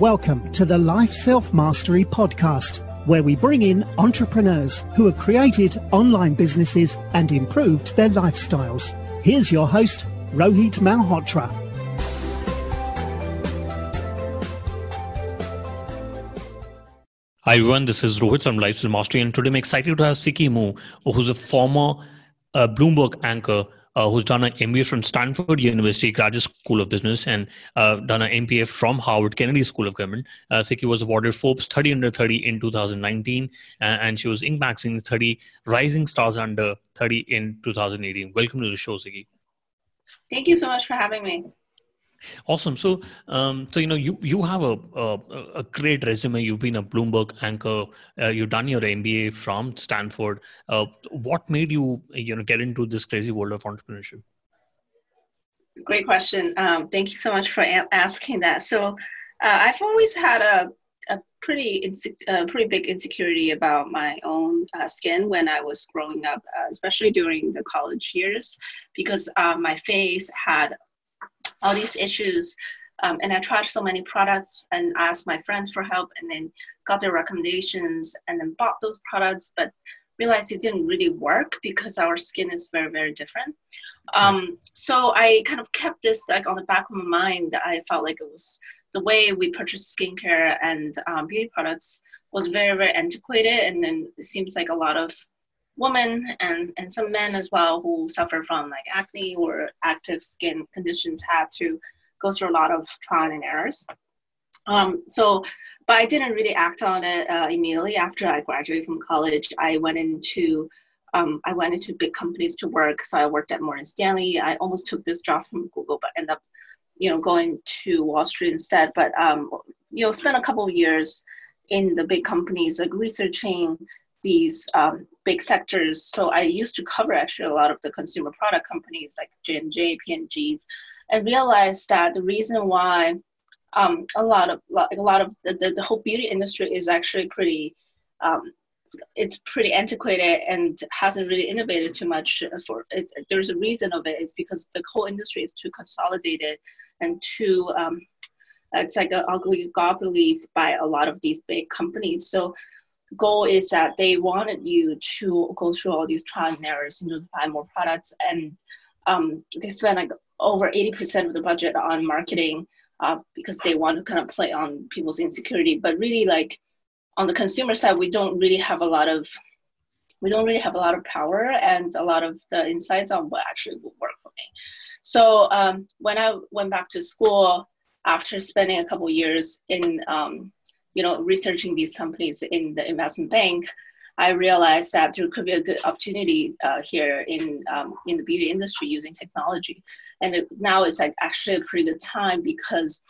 Welcome to the Life Self Mastery Podcast, where we bring in entrepreneurs who have created online businesses and improved their lifestyles. Here's your host, Rohit Malhotra. Hi everyone, this is Rohit from Life Self Mastery, and today I'm excited to have Siqi Mou, who's a former uh, Bloomberg anchor uh, who's done an MBA from Stanford University Graduate School of Business and uh, done an MPA from Harvard Kennedy School of Government. Uh, Siqi was awarded Forbes 30 under 30 in 2019, uh, and she was Inc. Magazine's 30 Rising Stars under 30 in 2018. Welcome to the show, Siqi. Thank you so much for having me. Awesome. So, um, so you know, you you have a, a, a great resume. You've been a Bloomberg anchor. Uh, you've done your MBA from Stanford. Uh, what made you you know get into this crazy world of entrepreneurship? Great question. Um, thank you so much for a- asking that. So, uh, I've always had a a pretty inse- pretty big insecurity about my own uh, skin when I was growing up, uh, especially during the college years, because uh, my face had all these issues. Um, and I tried so many products and asked my friends for help and then got their recommendations and then bought those products, but realized it didn't really work because our skin is very, very different. Um, so I kind of kept this like on the back of my mind I felt like it was the way we purchase skincare and um, beauty products was very, very antiquated. And then it seems like a lot of women and, and some men as well who suffer from like acne or active skin conditions had to go through a lot of trial and errors. Um, so, but I didn't really act on it uh, immediately after I graduated from college. I went into um, I went into big companies to work. So I worked at Morgan Stanley. I almost took this job from Google, but ended up, you know, going to Wall Street instead. But um, you know, spent a couple of years in the big companies, like researching these um, big sectors. So I used to cover actually a lot of the consumer product companies like J&J, P&G's, and realized that the reason why um, a lot of like a lot of the, the, the, whole beauty industry is actually pretty um, it's pretty antiquated and hasn't really innovated too much for it there's a reason of it it's because the whole industry is too consolidated and too um, it's like an oligopoly by a lot of these big companies so goal is that they wanted you to go through all these trial and errors, you know, to buy more products, and um, they spend like over 80% of the budget on marketing uh, because they want to kind of play on people's insecurity. But really, like on the consumer side, we don't really have a lot of we don't really have a lot of power and a lot of the insights on what actually will work for me. So um, when I went back to school after spending a couple years in um, you know, researching these companies in the investment bank, I realized that there could be a good opportunity uh, here in um, in the beauty industry using technology, and it, now it's like actually a pretty good time because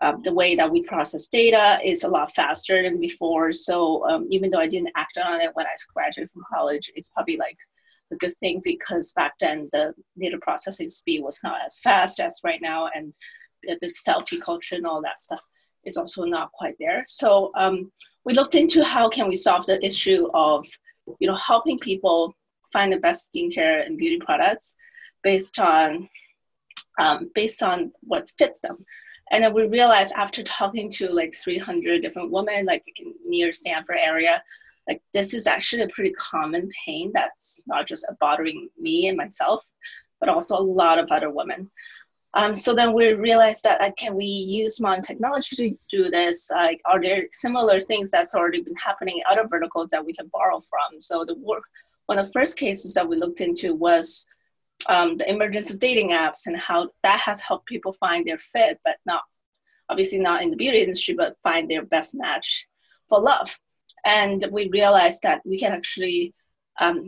uh, the way that we process data is a lot faster than before. So um, even though I didn't act on it when I graduated from college, it's probably like a good thing because back then the data processing speed was not as fast as right now, and the selfie culture and all that stuff is also not quite there. So um, we looked into how can we solve the issue of, you know, helping people find the best skincare and beauty products based on um, based on what fits them. And then we realized after talking to like 300 different women, like near Stanford area, like this is actually a pretty common pain that's not just bothering me and myself, but also a lot of other women. Um, so then we realized that uh, can we use modern technology to do this? Like, are there similar things that's already been happening in other verticals that we can borrow from? So the work, one of the first cases that we looked into was um, the emergence of dating apps and how that has helped people find their fit, but not obviously not in the beauty industry, but find their best match for love. And we realized that we can actually um,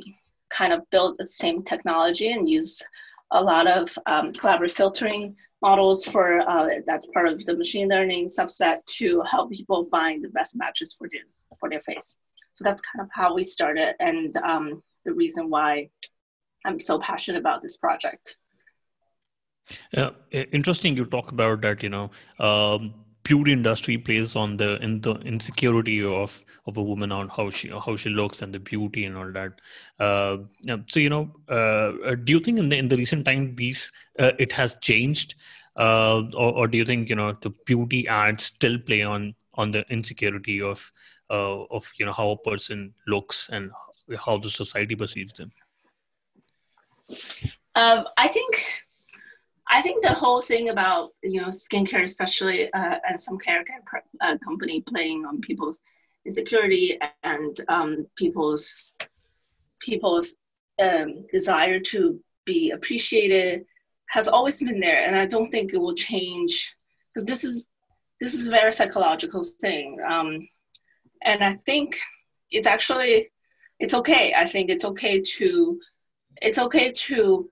kind of build the same technology and use a lot of um, collaborative filtering models for uh, that's part of the machine learning subset to help people find the best matches for their for their face. So that's kind of how we started, and um, the reason why I'm so passionate about this project. Yeah, interesting. You talk about that. You know, um, beauty industry plays on the in the insecurity of of a woman on how she how she looks and the beauty and all that uh, so you know uh, do you think in the in the recent time these uh, it has changed uh, or, or, do you think you know the beauty ads still play on on the insecurity of uh, of you know how a person looks and how the society perceives them? Um, I think I think the whole thing about you know skincare, especially uh, and some care uh, company playing on people's insecurity and um, people's people's um, desire to be appreciated has always been there, and I don't think it will change because this is this is a very psychological thing, um, and I think it's actually it's okay. I think it's okay to it's okay to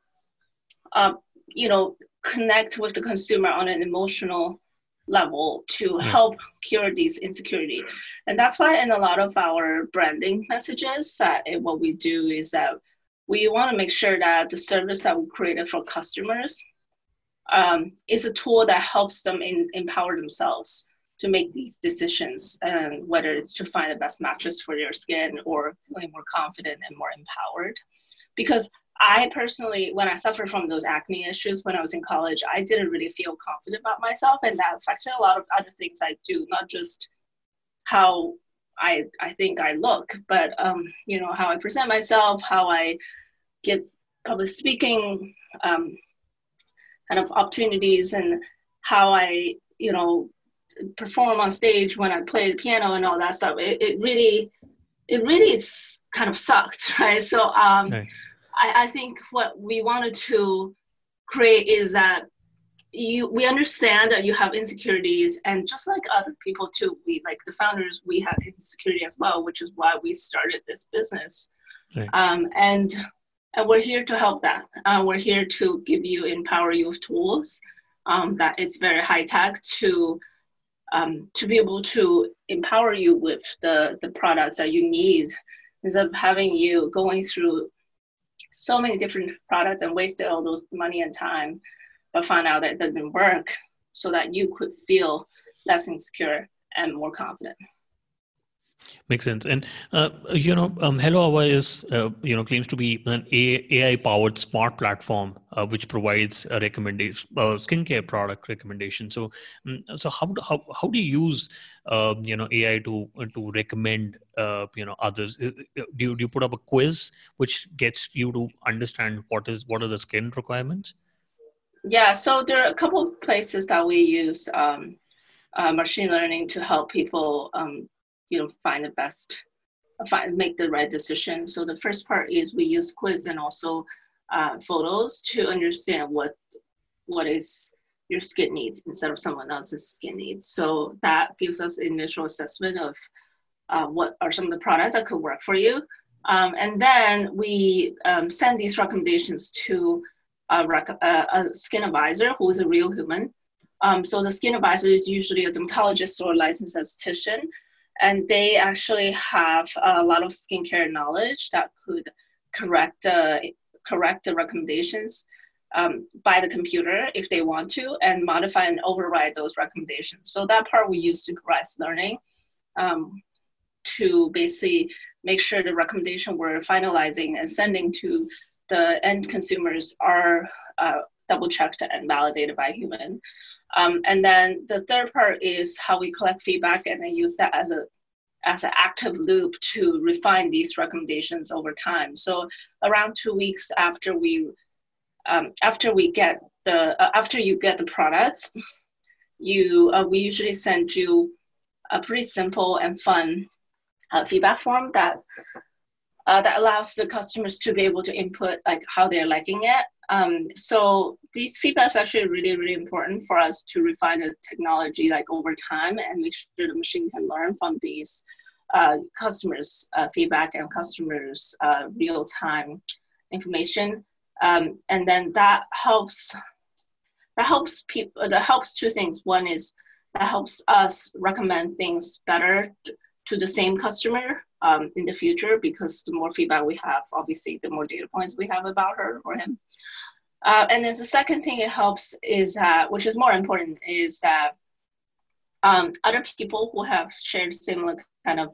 uh, you know connect with the consumer on an emotional level to help cure these insecurity. And that's why in a lot of our branding messages that what we do is that we want to make sure that the service that we created for customers um, is a tool that helps them in, empower themselves to make these decisions and whether it's to find the best mattress for your skin or feeling more confident and more empowered. Because I personally, when I suffered from those acne issues when I was in college, I didn't really feel confident about myself, and that affected a lot of other things I do, not just how I I think I look, but um, you know how I present myself, how I get public speaking um, kind of opportunities, and how I you know perform on stage when I play the piano and all that stuff. It, it really it really kind of sucked, right? So um, okay I, I think what we wanted to create is that you we understand that you have insecurities and just like other people too we like the founders we have insecurity as well which is why we started this business. Right. um, and and we're here to help that. Uh, we're here to give you empower you with tools um, that it's very high tech to um, to be able to empower you with the the products that you need. Instead of having you going through so many different products and wasted all those money and time, but found out that it didn't work so that you could feel less insecure and more confident. Makes sense. And uh, you know, um, Hello Ava is uh, you know claims to be an AI powered smart platform uh, which provides a recommendation, uh, skincare product recommendation. So, um, so how do, how how do you use um, you know AI to to recommend uh, you know others? Do you, do you put up a quiz which gets you to understand what is what are the skin requirements? Yeah. So there are a couple of places that we use. Um, uh, machine learning to help people um, you know find the best find make the right decision. So the first part is we use quiz and also uh, photos to understand what what is your skin needs instead of someone else's skin needs. So that gives us initial assessment of uh, what are some of the products that could work for you. Um, and then we um, send these recommendations to a, rec- a, a, skin advisor who is a real human. Um, so the skin advisor is usually a dermatologist or licensed esthetician and they actually have a lot of skincare knowledge that could correct uh, correct the recommendations um, by the computer if they want to and modify and override those recommendations. So that part we use supervised learning um, to basically make sure the recommendation we're finalizing and sending to the end consumers are uh, double checked and validated by human. Um, and then the third part is how we collect feedback and then use that as a as an active loop to refine these recommendations over time. So around two weeks after we um, after we get the uh, after you get the products, you uh, we usually send you a pretty simple and fun uh, feedback form that uh, that allows the customers to be able to input like how they're liking it um, so these feedbacks are actually really, really important for us to refine the technology like over time and make sure the machine can learn from these uh, customers' uh, feedback and customers' uh, real-time information. Um, and then that helps that helps people that helps two things. One is that helps us recommend things better to the same customer um, in the future because the more feedback we have, obviously, the more data points we have about her or him. Uh, and then the second thing it helps is that, which is more important, is that um, other people who have shared similar kind of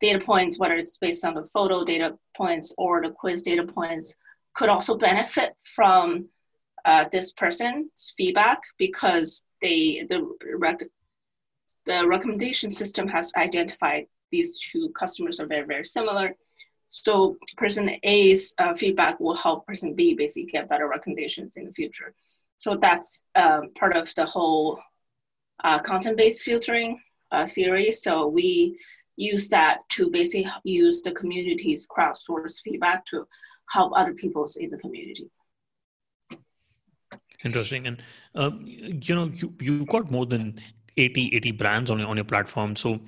data points, whether it's based on the photo data points or the quiz data points, could also benefit from uh, this person's feedback because they the rec- the recommendation system has identified these two customers are very very similar. So person A's uh, feedback will help person B basically get better recommendations in the future. So that's um, part of the whole uh, content-based filtering uh, theory. So we use that to basically use the community's crowdsourced feedback to help other peoples in the community. Interesting. And, uh, you know, you, you've got more than 80, 80 brands on your, on your platform. So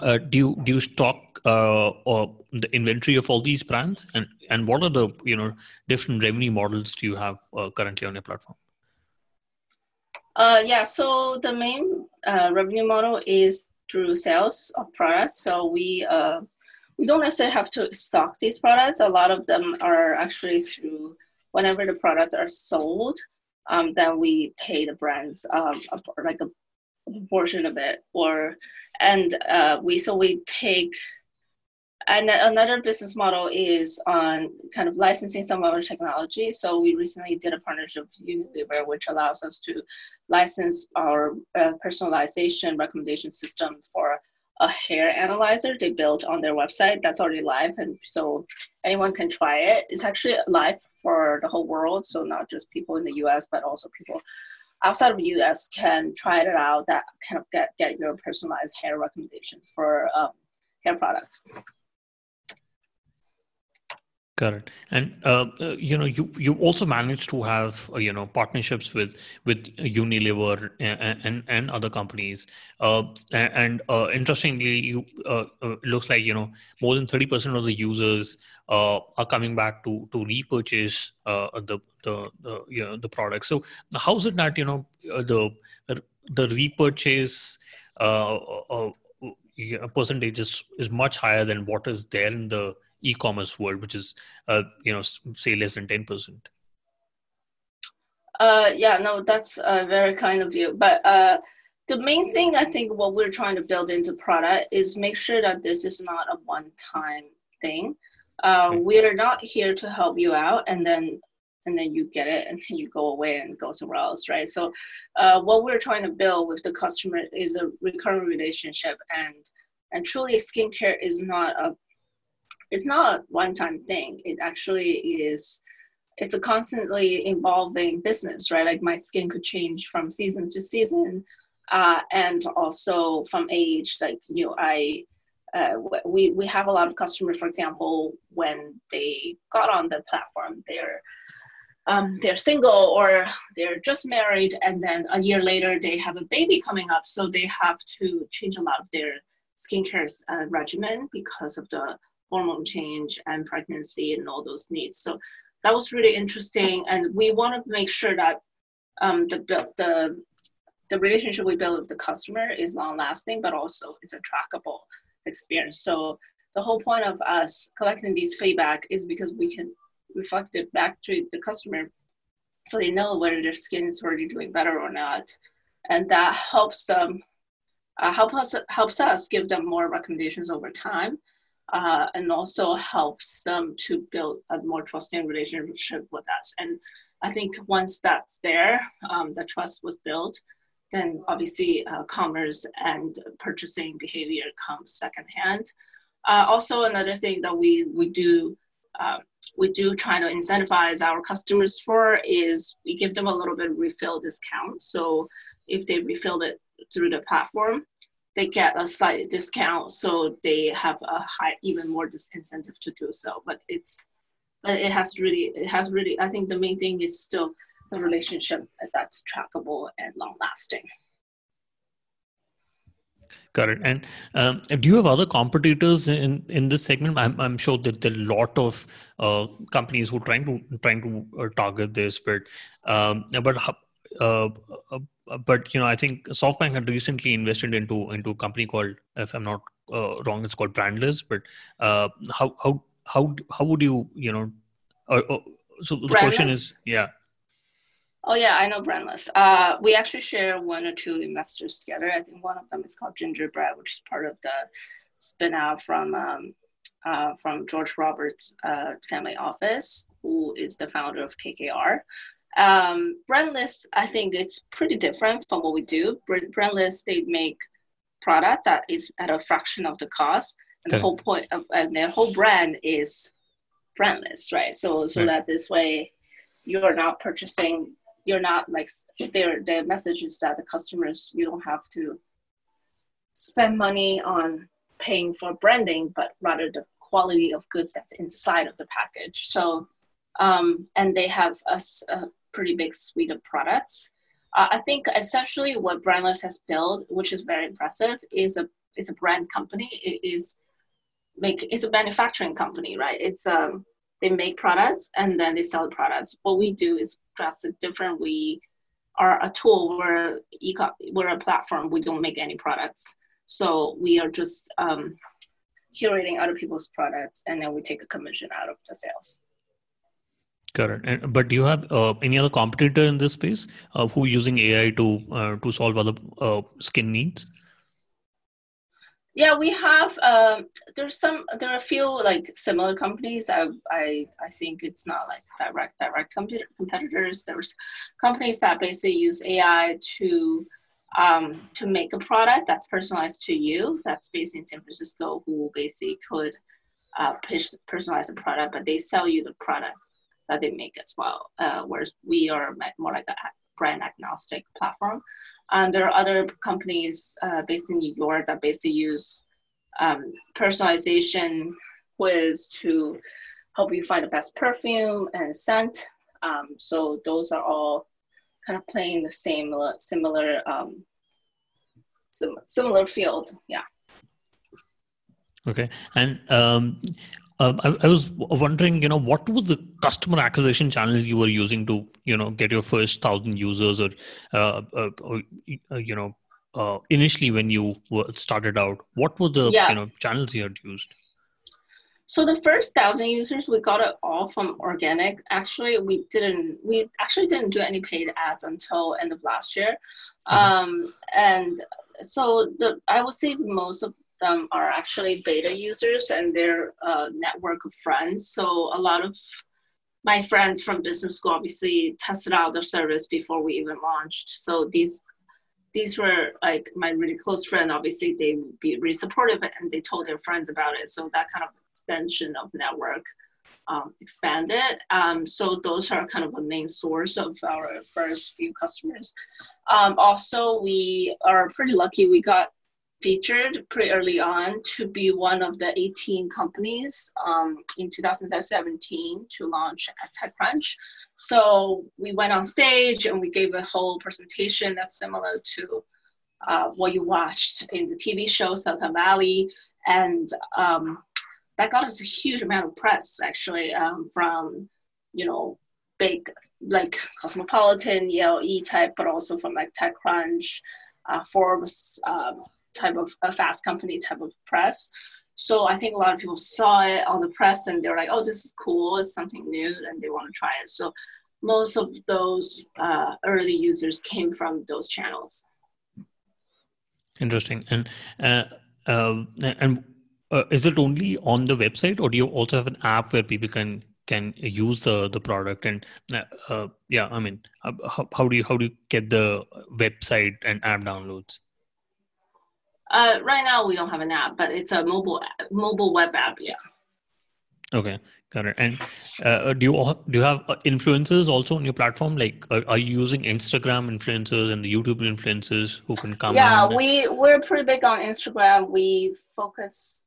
uh, do you do you stock uh, or the inventory of all these brands? And and what are the you know different revenue models do you have uh, currently on your platform? Uh, yeah so the main uh, revenue model is through sales of products. So we uh, we don't necessarily have to stock these products. A lot of them are actually through whenever the products are sold um, then we pay the brands um, like a portion of it. Or and uh, we so we take and another business model is on kind of licensing some of our technology. So we recently did a partnership with Unilever, which allows us to license our uh, personalization recommendation system for a hair analyzer they built on their website. That's already live, and so anyone can try it. It's actually live for the whole world, so not just people in the U.S., but also people outside of US can try it out that kind of get, get your personalized hair recommendations for um, hair products. It. And uh, uh, you know, you you also managed to have uh, you know partnerships with with Unilever and and, and other companies. Uh, and uh, interestingly, you uh, looks like you know more than thirty percent of the users are coming back to to repurchase the the, the you know the product. So how's it that you know the the repurchase percentage is is much higher than what is there in the e-commerce world, which is uh, you know say less than ten percent? Uh, yeah, no, that's uh, very kind of you. But uh, the main thing I think what we're trying to build into product is make sure that this is not a one-time thing. Uh, mm-hmm. We're not here to help you out and then and then you get it and then you go away and go somewhere else, right? So uh, what we're trying to build with the customer is a recurring relationship and and truly skincare is not a it's not a one-time thing. It actually is it's a constantly evolving business, right? Like my skin could change from season to season, uh, and also from age. Like you know, I uh, we we have a lot of customers, for example, when they got on the platform, they're um, they're single or they're just married, and then a year later they have a baby coming up, so they have to change a lot of their skincare uh, regimen because of the hormone change and pregnancy and all those needs. So that was really interesting, and we want to make sure that um, the the the relationship we build with the customer is long lasting, but also it's a trackable experience. So the whole point of us collecting these feedback is because we can reflect it back to the customer so they know whether their skin is already doing better or not. And that helps them uh, help us helps us give them more recommendations over time uh, and also helps them to build a more trusting relationship with us. And I think once that's there, um, the trust was built, then obviously uh, commerce and purchasing behavior comes secondhand. Uh, also, another thing that we we do uh, we do try to incentivize our customers for is we give them a little bit refill discount. So if they refill it through the platform, they get a slight discount, so they have a high, even more incentive to do so. But it's, but it has really, it has really. I think the main thing is still the relationship that's trackable and long lasting. Got it. And um, do you have other competitors in in this segment? I'm I'm sure that there are a lot of uh, companies who are trying to trying to uh, target this, but um, but uh, uh but you know, I think SoftBank had recently invested into into a company called, if I'm not uh, wrong, it's called Brandless. But uh, how how how how would you you know? Uh, uh so the Brandless? question is, yeah. Oh yeah, I know Brandless. Uh, we actually share one or two investors together. I think one of them is called Gingerbread, which is part of the spin out from um, uh, from George Roberts' uh, family office, who is the founder of KKR Um, Brandless, I think it's pretty different from what we do. Brandless, they make product that is at a fraction of the cost, and okay. the whole point of and their whole brand is brandless, right? So so right. that this way, you're not purchasing. You're not like their their message is that the customers you don't have to spend money on paying for branding, but rather the quality of goods that's inside of the package. So, um, and they have a, a, pretty big suite of products. Uh, I think essentially what Brandless has built, which is very impressive, is a is a brand company. It is make it's a manufacturing company, right? It's um they make products and then they sell the products. What we do is drastically different. We are a tool. We're e we're a platform. We don't make any products. So we are just um, curating other people's products, and then we take a commission out of the sales. And, but do you have uh, any other competitor in this space uh, who using AI to uh, to solve other uh, skin needs? Yeah, we have. Um, there's some. There are a few like similar companies. I I I think it's not like direct direct competitors. There's companies that basically use AI to um, to make a product that's personalized to you, that's based in San Francisco, who basically could uh, personalize a product, but they sell you the product that they make as well. Uh, whereas we are more like a brand agnostic platform. And there are other companies uh, based in New York that basically use um, personalization quiz to help you find the best perfume and scent. Um, so those are all kind of playing the same similar um, sim- similar field. Yeah. Okay, and um, uh, I, I, was wondering, you know, what were the customer acquisition channels you were using to, you know, get your first thousand users, or, uh, uh, or uh, you know, uh, initially when you were started out, what were the yeah. you know channels you had used? So the first thousand users, we got it all from organic. Actually, we didn't. We actually didn't do any paid ads until end of last year, okay. um, and so the I would say most of them are actually beta users and their uh, network of friends. So a lot of my friends from business school obviously tested out the service before we even launched. So these these were like my really close friend. Obviously, they would be really supportive and they told their friends about it. So that kind of extension of network um, expanded. Um, so those are kind of a main source of our first few customers. Um, also, we are pretty lucky. We got featured pretty early on to be one of the 18 companies um, in 2017 to launch at TechCrunch. So we went on stage and we gave a whole presentation that's similar to uh, what you watched in the TV show Silicon Valley. And um, that got us a huge amount of press actually um, from you know big like Cosmopolitan, Yale E type, but also from like TechCrunch, uh, Forbes um, type of a fast company type of press. So I think a lot of people saw it on the press and they're like, oh, this is cool, it's something new, and they want to try it. So most of those uh, early users came from those channels. Interesting. And uh, uh, and is it only on the website or do you also have an app where people can can use the the product and uh, uh yeah i mean how, how do you how do you get the website and app downloads uh, right now we don't have an app but it's a mobile mobile web app yeah. Okay got it. And uh, do you do you have uh, influencers also on your platform? Like are, are you using instagram influencers and the youtube influencers who can come yeah we we're pretty big on instagram. We focus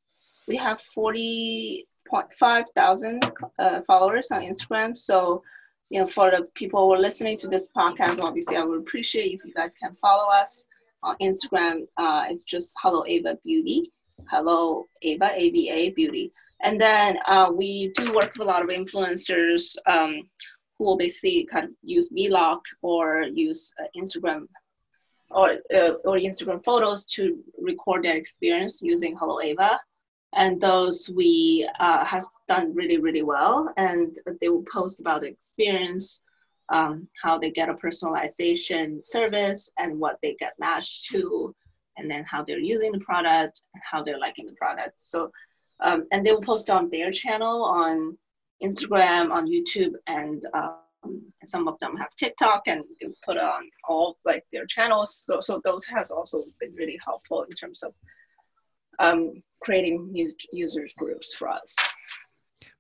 we have 40.5 thousand uh, followers on Instagram. So, you know, for the people who are listening to this podcast, obviously I would appreciate if you guys can follow us on Instagram. Uh, it's just Hello Ava Beauty. Hello Ava, A-V-A Beauty. And then uh, we do work with a lot of influencers um, who will basically kind of use vlog or use uh, Instagram or, uh, or Instagram photos to record their experience using Hello Ava and those we uh, has done really really well and they will post about the experience um, how they get a personalization service and what they get matched to and then how they're using the product and how they're liking the product so um, and they will post on their channel on instagram on youtube and uh, some of them have TikTok and they put on all like their channels. So, so those has also been really helpful in terms of um, creating new users groups for us.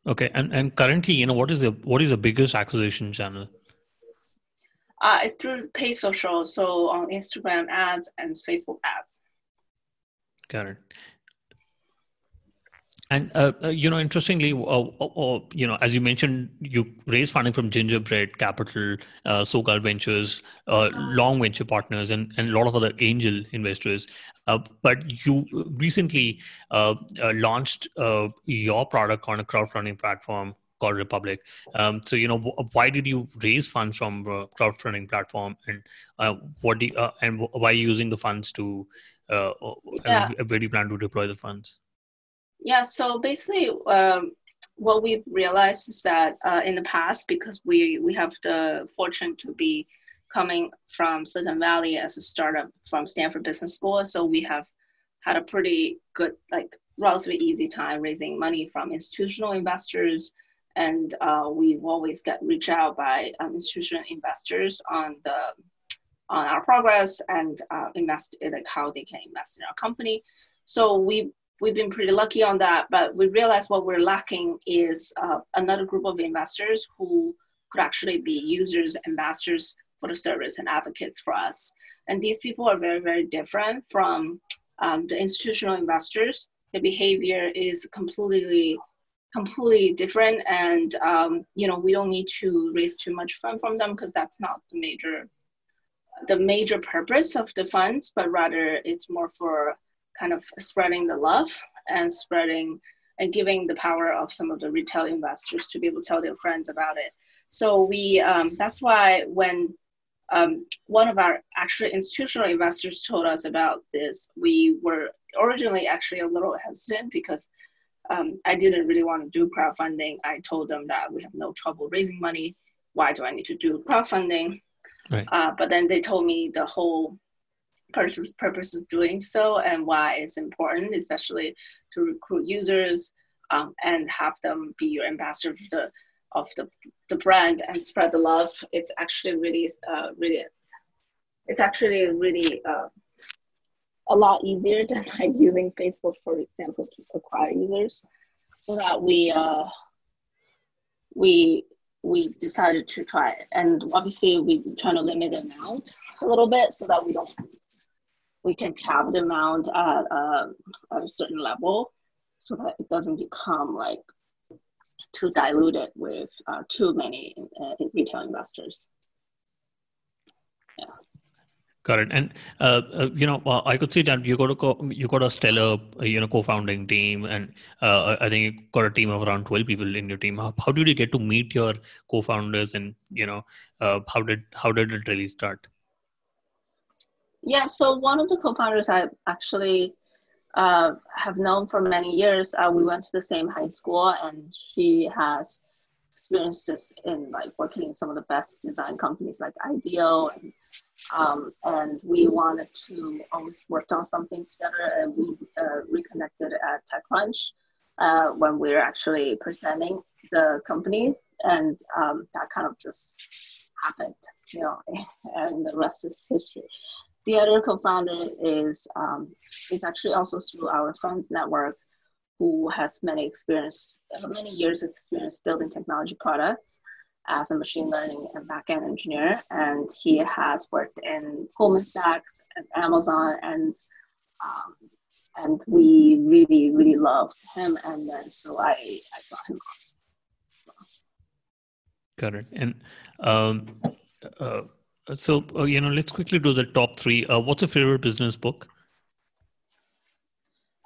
Okay, and and currently, you know, what is the what is the biggest acquisition channel? Uh, it's through paid social, so on Instagram ads and Facebook ads. Got it. And uh, uh, you know, interestingly, uh, uh, uh, you know, as you mentioned, you raised funding from Gingerbread Capital, uh, SoCal Ventures, Long Venture Partners, and, and a lot of other angel investors. but you recently launched your product on a crowdfunding platform called Republic. Um, so, you know, why did you raise funds from a crowdfunding platform, and what do you, and why are you using the funds to? Yeah. where do you plan to deploy the funds? Yeah, so basically, um, what we've realized is that uh, in the past, because we we have the fortune to be coming from Silicon Valley as a startup from Stanford Business School, so we have had a pretty good, like relatively easy time raising money from institutional investors, and uh, we've always get reached out by um, institutional investors on the on our progress and uh, invest in like how they can invest in our company. So we we've been pretty lucky on that, but we realized what we're lacking is uh, another group of investors who could actually be users, ambassadors for the service and advocates for us. And these people are very, very different from um, the institutional investors. The behavior is completely, completely different. And, um, you know, we don't need to raise too much fund from them because that's not the major, the major purpose of the funds, but rather it's more for kind of spreading the love and spreading and giving the power of some of the retail investors to be able to tell their friends about it. So we um, that's why when um, one of our actual institutional investors told us about this, we were originally actually a little hesitant because um, I didn't really want to do crowdfunding. I told them that we have no trouble raising money. Why do I need to do crowdfunding? Right. Uh, but then they told me the whole purpose, purpose of doing so and why it's important, especially to recruit users um, and have them be your ambassador of the of the, the brand and spread the love. It's actually really, uh, really, it's actually really uh, a lot easier than like using Facebook, for example, to acquire users. So that we uh, we we decided to try it, and obviously we are trying to limit the amount a little bit so that we don't we can cap the amount at, uh, at a certain level so that it doesn't become like too diluted with uh, too many uh, retail investors. Yeah. It. And uh, uh, you know, uh, I could see that you got a co- you got a stellar, uh, you know, co-founding team, and uh, I think you got a team of around twelve people in your team. How, how did you get to meet your co-founders, and you know, uh, how did how did it really start? Yeah, so one of the co-founders I actually have known for many years. We went to the same high school, and she has experiences in like working in some of the best design companies like IDEO and um, and we wanted to always work on something together. And we uh, reconnected at TechCrunch uh, when we were actually presenting the company, and um, that kind of just happened, you know, and the rest is history. The other co-founder is um, is actually also through our friend network, who has many experience, many years of experience building technology products as a machine learning and backend engineer, and he has worked in Goldman Sachs and Amazon, and um, and we really really loved him, and then so I I brought him on. Got it. And um, uh, so uh, you know let's quickly do the top three uh, what's your favorite business book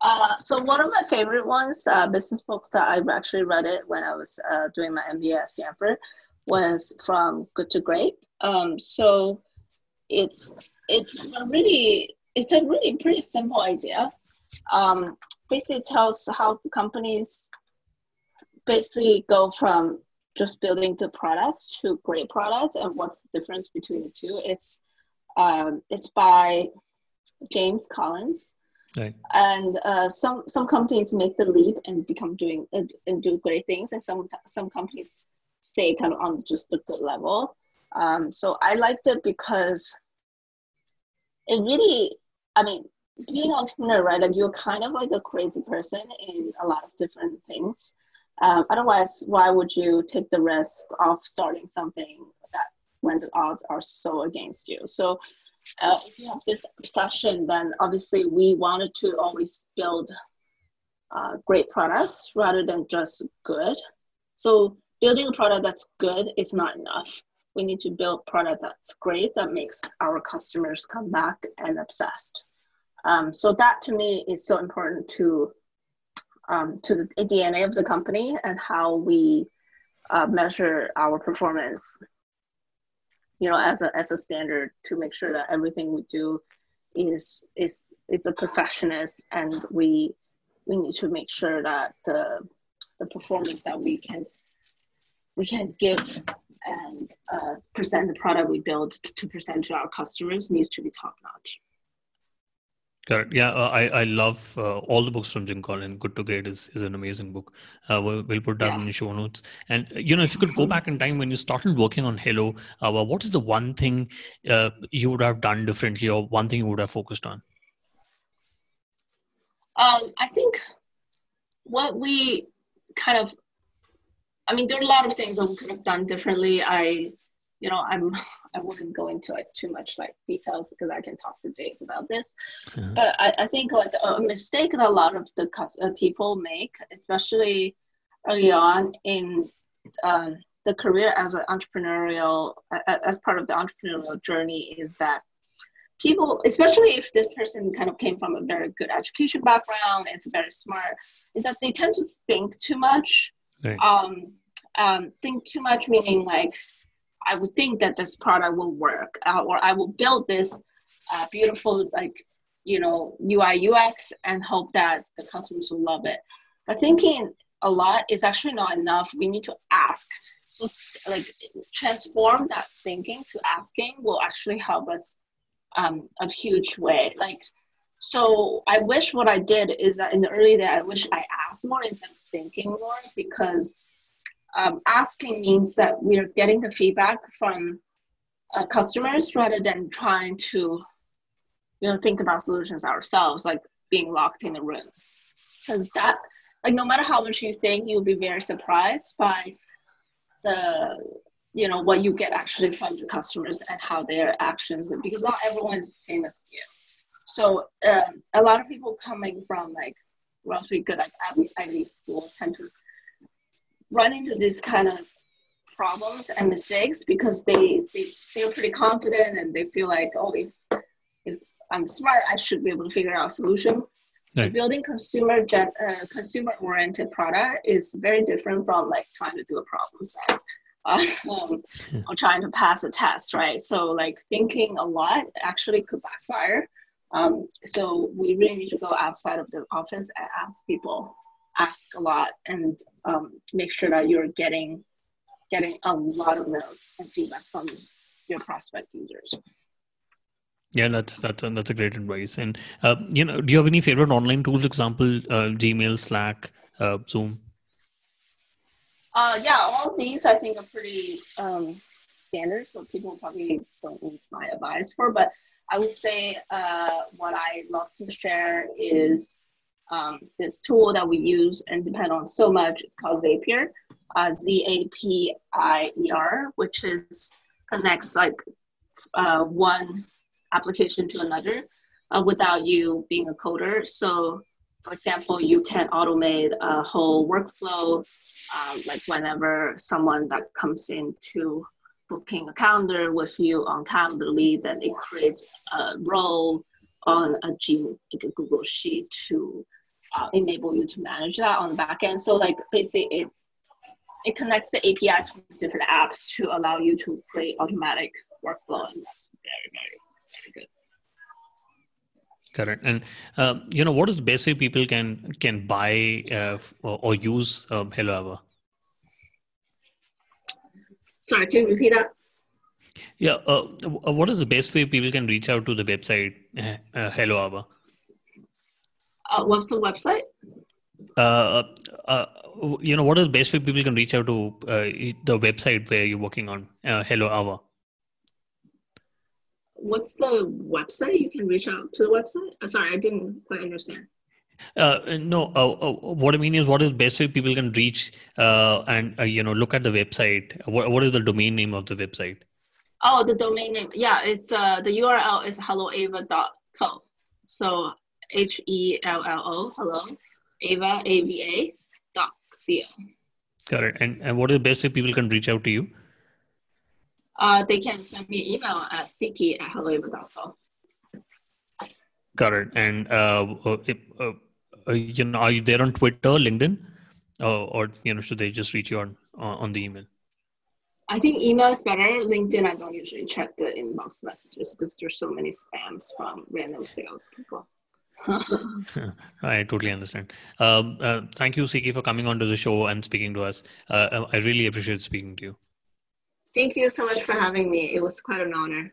uh, so one of my favorite ones uh, business books that i actually read it when i was uh, doing my mba at stanford was from good to great um, so it's it's a really it's a really pretty simple idea um, basically tells how companies basically go from just building the products to great products and what's the difference between the two. It's um, it's by James Collins. Right. And uh, some some companies make the leap and become doing and, and do great things, and some some companies stay kind of on just the good level. Um, so I liked it because it really, I mean, being an entrepreneur, right? Like you're kind of like a crazy person in a lot of different things. Um, otherwise, why would you take the risk of starting something that when the odds are so against you? So, uh, if you have this obsession, then obviously we wanted to always build uh, great products rather than just good. So, building a product that's good is not enough. We need to build product that's great that makes our customers come back and obsessed. Um, so that to me is so important to um, to the DNA of the company and how we uh, measure our performance. You know, as a as a standard to make sure that everything we do is is is a perfectionist, and we we need to make sure that the the performance that we can we can give and uh, present the product we build to present to our customers needs to be top notch. Correct. Yeah, uh, I I love uh, all the books from Jim Collins. Good to Great is, is an amazing book. Uh, we'll, we'll, put that yeah. in the show notes. And you know, if you could go back in time when you started working on Hello, uh, what is the one thing uh, you would have done differently, or one thing you would have focused on? Um, I think what we kind of, I mean, there are a lot of things that we could have done differently. I, you know, I'm I wouldn't go into like too much like details because I can talk for days about this. But I, I think like a mistake that a lot of the uh, people make, especially early on in uh, the career as an entrepreneurial, uh, as part of the entrepreneurial journey, is that people, especially if this person kind of came from a very good education background, it's very smart, is that they tend to think too much. Right. Um, um, think too much meaning like I would think that this product will work, uh, or I will build this uh, beautiful like you know UI UX and hope that the customers will love it. But thinking a lot is actually not enough. We need to ask. So like transform that thinking to asking will actually help us um, a huge way. Like so I wish what I did is that in the early day I wish I asked more instead of thinking more because um, asking means that we are getting the feedback from uh, customers rather than trying to you know think about solutions ourselves like being locked in a room. Because that like no matter how much you think you'll be very surprised by the you know what you get actually from the customers and how their actions because not everyone is the same as you. So uh, a lot of people coming from like relatively good like Ivy, Ivy schools tend to run into this kind of problems and mistakes because they, they they're pretty confident and they feel like oh if if I'm smart I should be able to figure out a solution. Right. Building consumer gen, uh, consumer oriented product is very different from like trying to do a problem set. Uh, um, yeah. or trying to pass a test, right? So like thinking a lot actually could backfire. Um, so we really need to go outside of the office and ask people ask a lot and um, make sure that you're getting getting a lot of notes and feedback from your prospect users. Yeah, that's that's that's a great advice. And uh, you know, do you have any favorite online tools? Example, uh, Gmail, Slack, uh, Zoom. Uh, yeah, all these I think are pretty um, standard, so people probably don't need my advice for. But I would say uh, what I love to share is um, this tool that we use and depend on so much. It's called Zapier, uh, Z-A-P-I-E-R, which is connects like uh, one application to another uh, without you being a coder. So, for example, you can automate a whole workflow, um, like whenever someone that comes into booking a calendar with you on Calendly, then it creates a role on a G, like a Google Sheet to uh, enable you to manage that on the back end. So like basically it it connects the APIs with different apps to allow you to create automatic workflow, and that's very very very good. Correct. And uh, you know what is the best way people can can buy uh, or, or, use uh, Hello Ava? Sorry, can you repeat that? Yeah. Uh, what is the best way people can reach out to the website uh, Hello Ava? Uh, what's the website? Uh, uh, you know, what is the best way people can reach out to uh, the website where you're working on uh, Hello Ava? What's the website? You can reach out to the website. Uh, sorry, I didn't quite understand. Uh, no, uh, uh, what I mean is, what is best way people can reach uh, and uh, you know look at the website? What what is the domain name of the website? Oh, the domain name. Yeah, it's uh the URL is helloava.co. So H E L L O hello ava a v a dot c o. Got it. And and what is the best way people can reach out to you? Uh, they can send me an email at siqi at helloava.co. Got it. And uh, uh, uh, you know, are you there on Twitter, LinkedIn, uh, or you know, should they just reach you on on the email? I think email is better. LinkedIn, I don't usually check the inbox messages because there's so many spams from random salespeople. I totally understand. Um, uh, thank you, Siqi, for coming on to the show and speaking to us. Uh, I really appreciate speaking to you. Thank you so much for having me. It was quite an honor.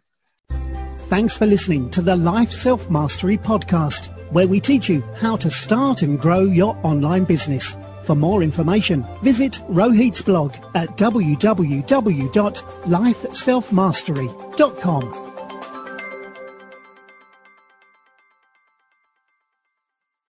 Thanks for listening to the Life Self Mastery podcast, where we teach you how to start and grow your online business. For more information, visit Rohit's blog at www.lifeselfmastery.com.